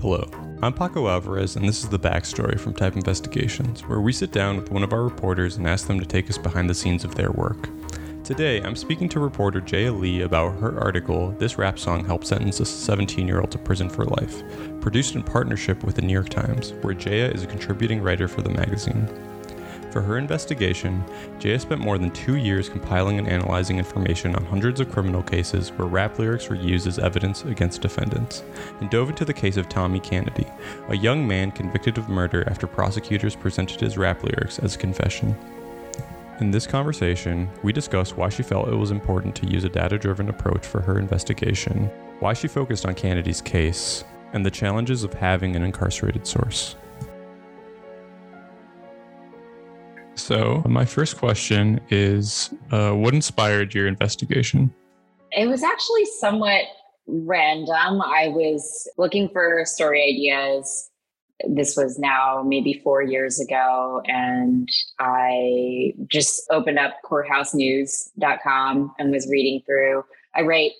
Hello, I'm Paco Alvarez, and this is the backstory from Type Investigations, where we sit down with one of our reporters and ask them to take us behind the scenes of their work. Today, I'm speaking to reporter Jaeah Lee about her article, This Rap Song Helped Sentence a 17 year old to Prison for Life, produced in partnership with the New York Times, where Jaeah is a contributing writer for the magazine. For her investigation, Jaeah spent more than two years compiling and analyzing information on hundreds of criminal cases where rap lyrics were used as evidence against defendants, and dove into the case of Tommy Canady, a young man convicted of murder after prosecutors presented his rap lyrics as a confession. In this conversation, we discuss why she felt it was important to use a data driven approach for her investigation, why she focused on Canady's case, and the challenges of having an incarcerated source. So, my first question is uh, What inspired your investigation? It was actually somewhat random. I was looking for story ideas. This was now maybe four years ago, and I just opened up courthousenews.com and was reading through. I write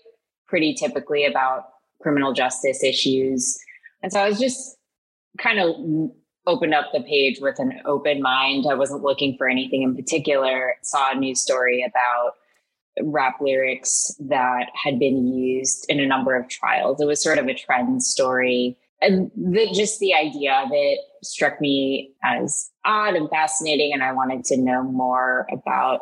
pretty typically about criminal justice issues. And so I was just kind of opened up the page with an open mind. I wasn't looking for anything in particular. Saw a news story about rap lyrics that had been used in a number of trials. It was sort of a trend story. And the, just the idea of it struck me as odd and fascinating. And I wanted to know more about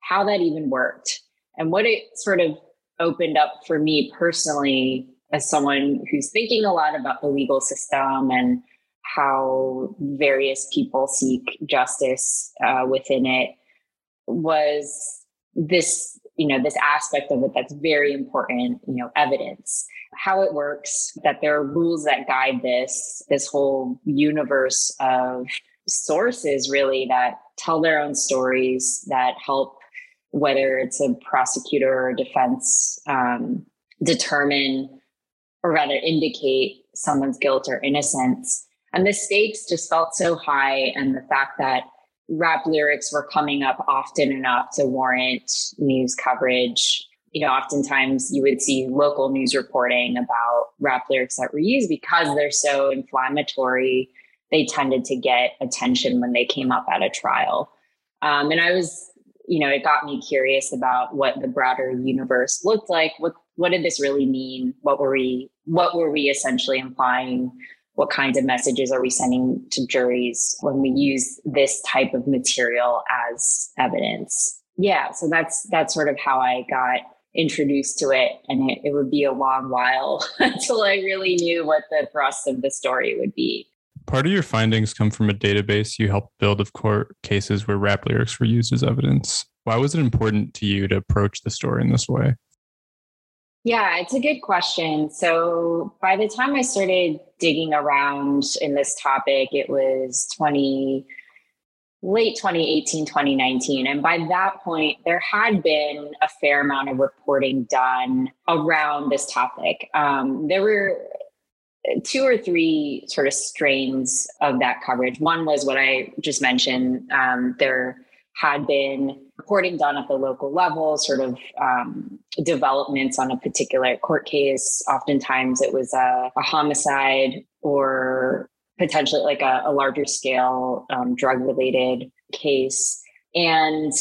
how that even worked and what it sort of opened up for me personally as someone who's thinking a lot about the legal system and how various people seek justice uh, within it was this you know this aspect of it that's very important you know evidence. How it works that there are rules that guide this this whole universe of sources really that tell their own stories that help whether it's a prosecutor or defense um, determine or rather indicate someone's guilt or innocence and the stakes just felt so high. And the fact that rap lyrics were coming up often enough to warrant news coverage. You know, oftentimes you would see local news reporting about rap lyrics that were used because they're so inflammatory. They tended to get attention when they came up at a trial. Um, and I was, you know, it got me curious about what the broader universe looked like. What what did this really mean? What were we what were we essentially implying what kinds of messages are we sending to juries when we use this type of material as evidence? Yeah so that's that's sort of how i got introduced to it and it, it would be a long while until i really knew what the thrust of the story would be. Part of your findings come from a database you helped build of court cases where rap lyrics were used as evidence. Why was it important to you to approach the story in this way yeah, it's a good question. So by the time I started digging around in this topic, it was 20 late 2018 2019 and by that point there had been a fair amount of reporting done around this topic. Um, there were two or three sort of strains of that coverage. One was what i just mentioned um, there had been reporting done at the local level, sort of um, developments on a particular court case. Oftentimes it was a, a homicide or potentially like a, a larger scale um, drug related case. And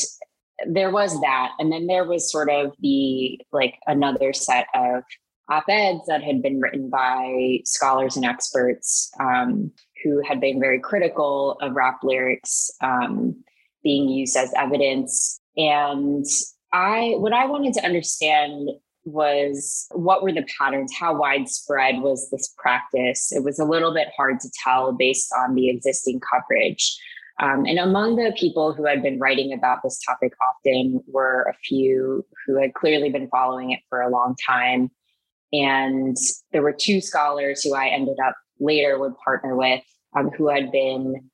there was that. And then there was sort of the like another set of op eds that had been written by scholars and experts um, who had been very critical of rap lyrics. Um, being used as evidence. And I, what I wanted to understand was what were the patterns? How widespread was this practice? It was a little bit hard to tell based on the existing coverage. Um, and among the people who had been writing about this topic often were a few who had clearly been following it for a long time. And there were two scholars who I ended up later would partner with um, who had been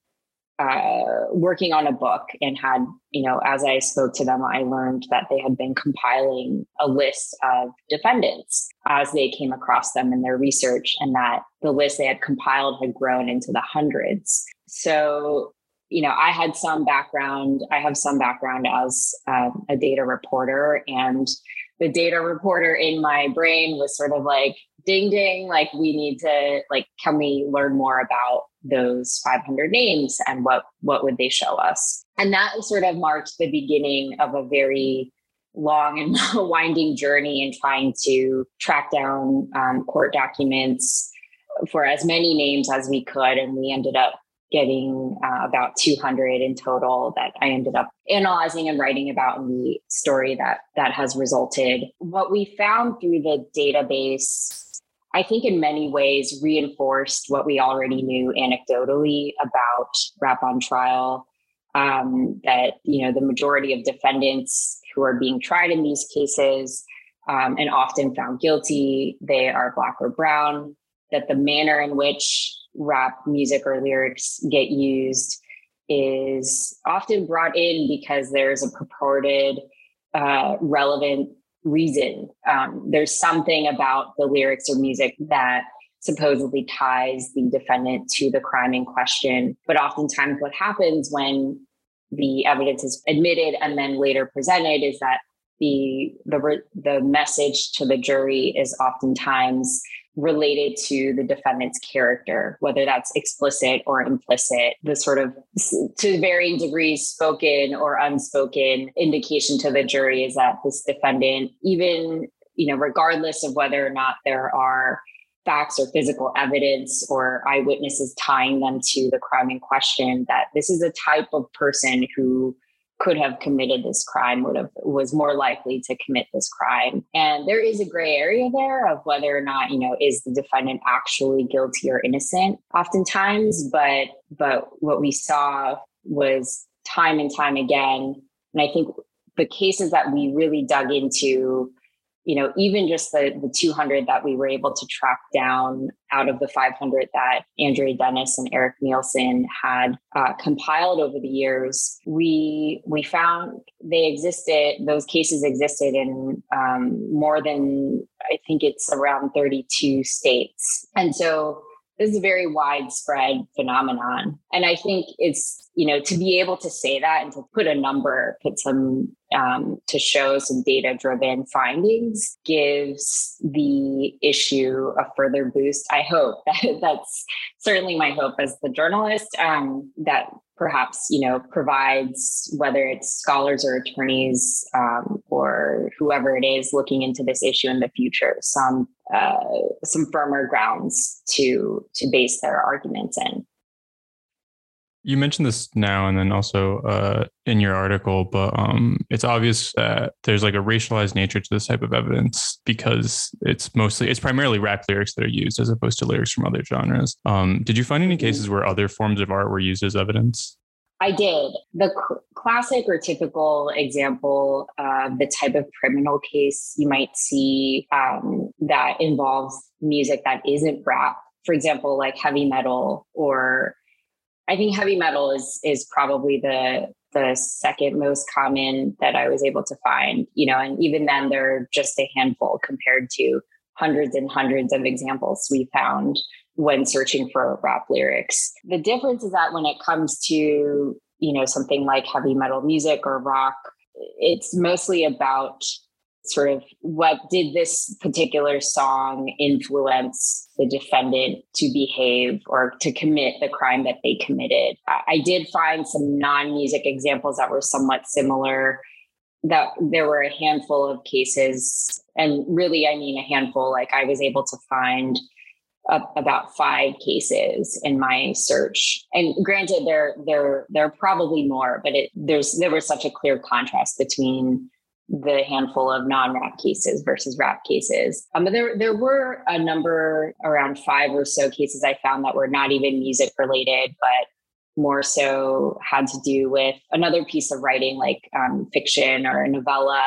uh, working on a book and had, you know, as I spoke to them, I learned that they had been compiling a list of defendants as they came across them in their research, and that the list they had compiled had grown into the hundreds. So, you know, I had some background, I have some background as um, a data reporter, and the data reporter in my brain was sort of like, ding ding like we need to like can we learn more about those 500 names and what what would they show us and that sort of marked the beginning of a very long and winding journey in trying to track down um, court documents for as many names as we could and we ended up getting uh, about 200 in total that I ended up analyzing and writing about in the story that that has resulted. What we found through the database I think in many ways reinforced what we already knew anecdotally about rap on trial. Um, that you know the majority of defendants who are being tried in these cases um, and often found guilty, they are black or brown. That the manner in which rap music or lyrics get used is often brought in because there's a purported uh, relevant reason. Um, there's something about the lyrics or music that supposedly ties the defendant to the crime in question. But oftentimes, what happens when the evidence is admitted and then later presented is that the the the message to the jury is oftentimes related to the defendant's character, whether that's explicit or implicit, the sort of to varying degrees spoken or unspoken indication to the jury is that this defendant, even, you know, regardless of whether or not there are facts or physical evidence or eyewitnesses tying them to the crime in question, that this is a type of person who could have committed this crime would have was more likely to commit this crime. And there is a gray area there of whether or not you know is the defendant actually guilty or innocent oftentimes but but what we saw was time and time again. And i think the cases that we really dug into you know, even just the, the 200 that we were able to track down out of the 500 that Andrea Dennis and Erik Nielson had uh, compiled over the years, we we found they existed. Those cases existed in um, more than I think it's around 32 states, and so this is a very widespread phenomenon. And I think it's, you know, to be able to say that and to put a number, put some, um, to show some data driven findings gives the issue a further boost. I hope that that's certainly my hope as the journalist um, that perhaps you know provides whether it's scholars or attorneys um, or whoever it is looking into this issue in the future some uh, some firmer grounds to to base their arguments in you mentioned this now and then also uh, in your article, but um, it's obvious that there's like a racialized nature to this type of evidence because it's mostly it's primarily rap lyrics that are used as opposed to lyrics from other genres. Um, did you find any mm-hmm. cases where other forms of art were used as evidence? I did. The classic or typical example of the type of criminal case you might see um, that involves music that isn't rap, for example, like heavy metal or I think heavy metal is is probably the the second most common that I was able to find, you know, and even then they're just a handful compared to hundreds and hundreds of examples we found when searching for rap lyrics. The difference is that when it comes to, you know, something like heavy metal music or rock, it's mostly about sort of what did this particular song influence the defendant to behave or to commit the crime that they committed. I did find some non music examples that were somewhat similar. That there were a handful of cases, and really, I mean, a handful. Like I was able to find about five cases in my search. And granted, there there there are probably more, but it, there's there was such a clear contrast between the handful of non-rap cases versus rap cases. Um, but there, there were a number around five or so cases I found that were not even music related, but more so had to do with another piece of writing, like um, fiction or a novella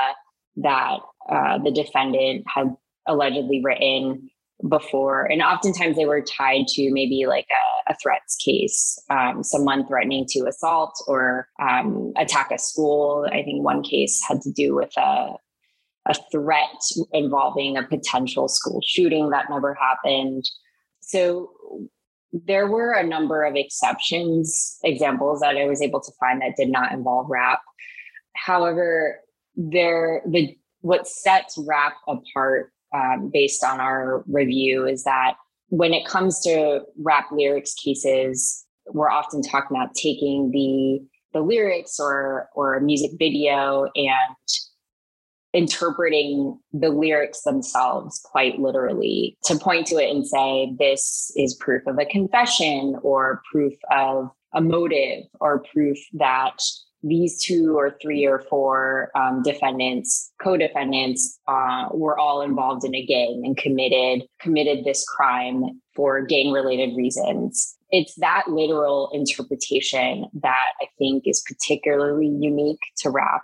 that uh, the defendant had allegedly written before. And oftentimes they were tied to maybe like a, a threats case, um, someone threatening to assault or um, attack a school. I think one case had to do with a, a threat involving a potential school shooting that never happened. So there were a number of exceptions, examples that I was able to find that did not involve rap. However, there the what sets rap apart um, based on our review is that when it comes to rap lyrics cases, we're often talking about taking the the lyrics or or a music video and interpreting the lyrics themselves quite literally to point to it and say this is proof of a confession or proof of a motive or proof that these two or three or four um, defendants, co-defendants, uh, were all involved in a gang and committed committed this crime for gang-related reasons. It's that literal interpretation that I think is particularly unique to rap.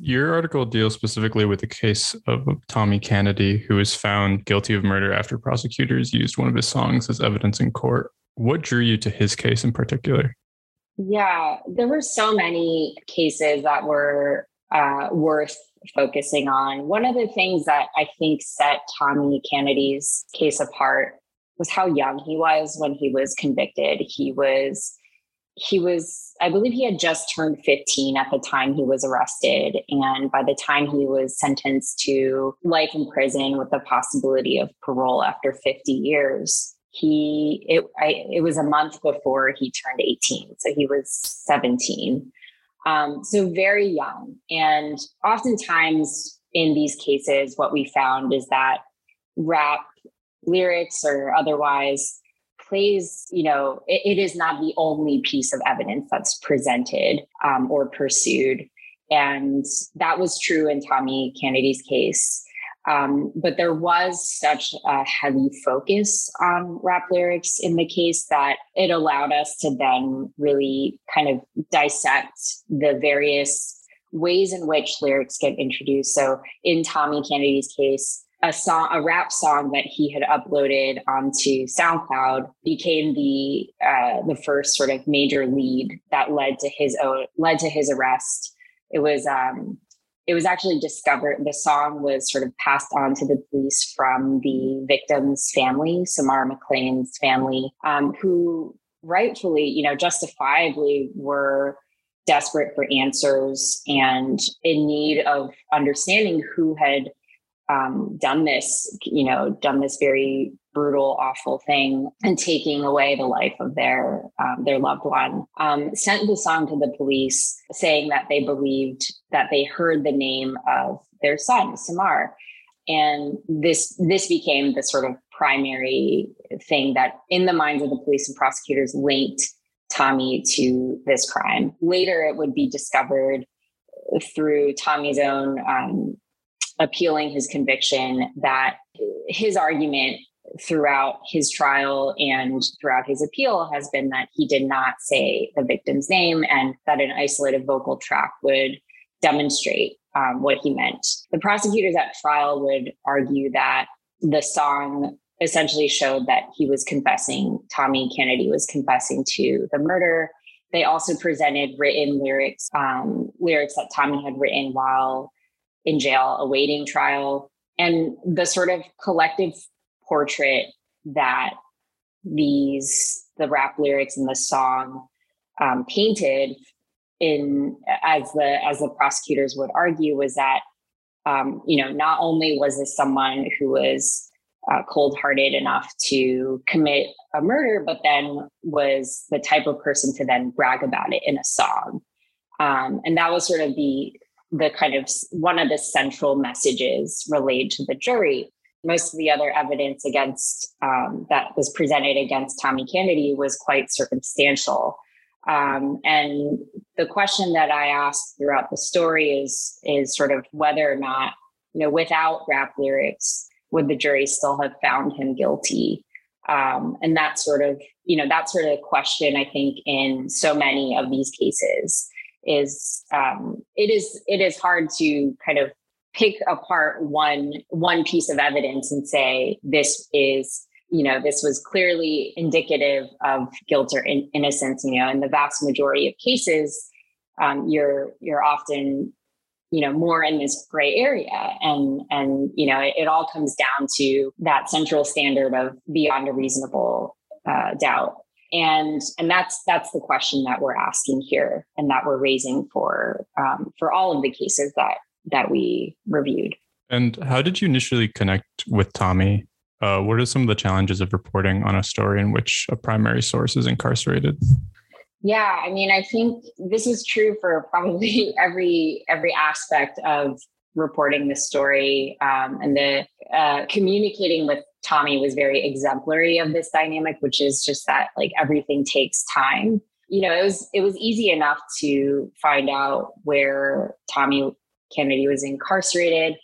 Your article deals specifically with the case of Tommy Canady, who was found guilty of murder after prosecutors used one of his songs as evidence in court. What drew you to his case in particular? Yeah, there were so many cases that were uh, worth focusing on. One of the things that I think set Tommy Canady's case apart was how young he was when he was convicted. He was he was i believe he had just turned 15 at the time he was arrested and by the time he was sentenced to life in prison with the possibility of parole after 50 years he it I, it was a month before he turned 18 so he was 17 um, so very young and oftentimes in these cases what we found is that rap lyrics or otherwise plays you know it, it is not the only piece of evidence that's presented um, or pursued. And that was true in tommy canady's case um, but there was such a heavy focus on rap lyrics in the case that it allowed us to then really kind of dissect the various ways in which lyrics get introduced. So in Tommy Canady's case, a song, a rap song that he had uploaded onto SoundCloud became the uh, the first sort of major lead that led to his own led to his arrest. It was um, it was actually discovered the song was sort of passed on to the police from the victim's family samara mclean's family um, who rightfully you know justifiably were desperate for answers and in need of understanding who had um, done this you know done this very brutal, awful thing and taking away the life of their um, their loved one. Um, sent the song to the police, saying that they believed that they heard the name of their son, Samar, and this this became the sort of primary thing that, in the minds of the police and prosecutors, linked Tommy to this crime. Later, it would be discovered through Tommy's own um, appealing his conviction that his argument throughout his trial and throughout his appeal has been that he did not say the victim's name and that an isolated vocal track would demonstrate um, what he meant. The prosecutors at trial would argue that the song essentially showed that he was confessing, Tommy Canady was confessing to the murder. They also presented written lyrics, um, lyrics that Tommy had written while in jail awaiting trial. And the sort of collective portrait that these the rap lyrics in the song um, painted in as the as the prosecutors would argue was that um, you know not only was this someone who was uh, cold-hearted enough to commit a murder but then was the type of person to then brag about it in a song. Um, and that was sort of the the kind of one of the central messages relayed to the jury most of the other evidence against um, that was presented against Tommy Canady was quite circumstantial. Um, and the question that I asked throughout the story is is sort of whether or not, you know, without rap lyrics, would the jury still have found him guilty? Um, and that sort of, you know, that sort of question I think in so many of these cases is um, it is it is hard to kind of pick apart one one piece of evidence and say this is you know this was clearly indicative of guilt or in, innocence you know in the vast majority of cases um, you're you're often you know more in this gray area. And and you know it, it all comes down to that central standard of beyond a reasonable uh, doubt. And and that's that's the question that we're asking here and that we're raising for um, for all of the cases that that we reviewed. And how did you initially connect with Tommy? Uh, what are some of the challenges of reporting on a story in which a primary source is incarcerated? Yeah, I mean, I think this is true for probably every every aspect of reporting the story, um, and the uh, communicating with Tommy was very exemplary of this dynamic, which is just that like everything takes time. You know, it was it was easy enough to find out where Tommy Canady was incarcerated.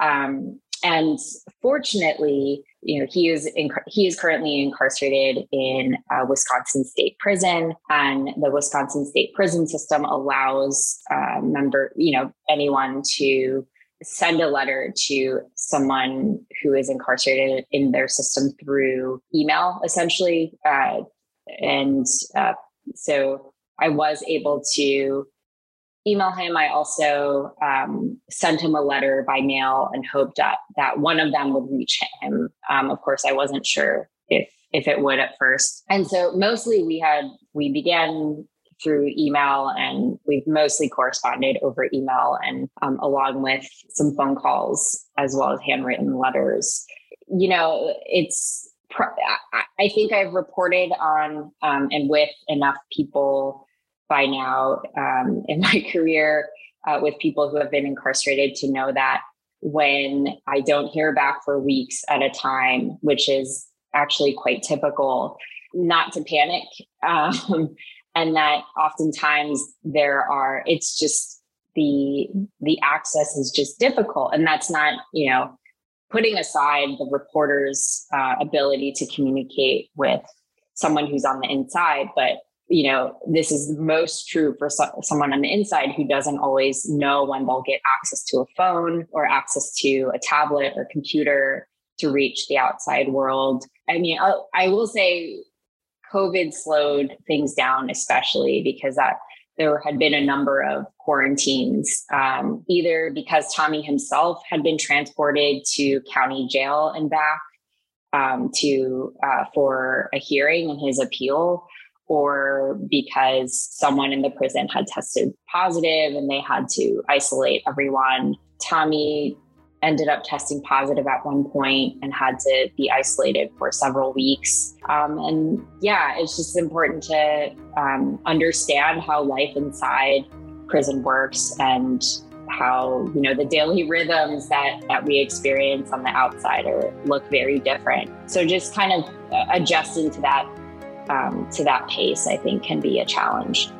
Um, and fortunately, you know, he is in, he is currently incarcerated in a Wisconsin State Prison, and the Wisconsin State Prison system allows uh, member, you know, anyone to send a letter to someone who is incarcerated in their system through email, essentially. Uh, and uh, so I was able to email him. I also um, sent him a letter by mail and hoped that, that one of them would reach him. Um, of course, I wasn't sure if if it would at first. And so mostly we had we began through email and we've mostly corresponded over email and um, along with some phone calls as well as handwritten letters. You know, it's I think I've reported on um, and with enough people by now um, in my career uh, with people who have been incarcerated to know that when I don't hear back for weeks at a time, which is actually quite typical, not to panic. Um, and that oftentimes there are, it's just the the access is just difficult, and that's not you know putting aside the reporter's uh, ability to communicate with someone who's on the inside, but you know, this is most true for so- someone on the inside who doesn't always know when they'll get access to a phone or access to a tablet or computer to reach the outside world. I mean, I, I will say COVID slowed things down, especially because that there had been a number of quarantines, um, either because Tommy himself had been transported to county jail and back um, to uh, for a hearing in his appeal, or because someone in the prison had tested positive and they had to isolate everyone. Tommy ended up testing positive at one point and had to be isolated for several weeks. Um, and yeah, it's just important to um, understand how life inside prison works and how you know the daily rhythms that that we experience on the outside are look very different so just kind of adjusting to that um, to that pace, I think can be a challenge.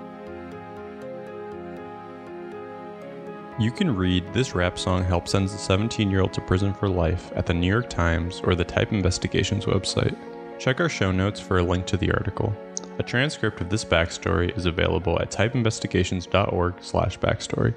You can read This Rap Song Help Sends a 17 Year Old to Prison for Life at the New York Times or the Type Investigations website. Check our show notes for a link to the article. A transcript of this backstory is available at typeinvestigations.org slash backstory.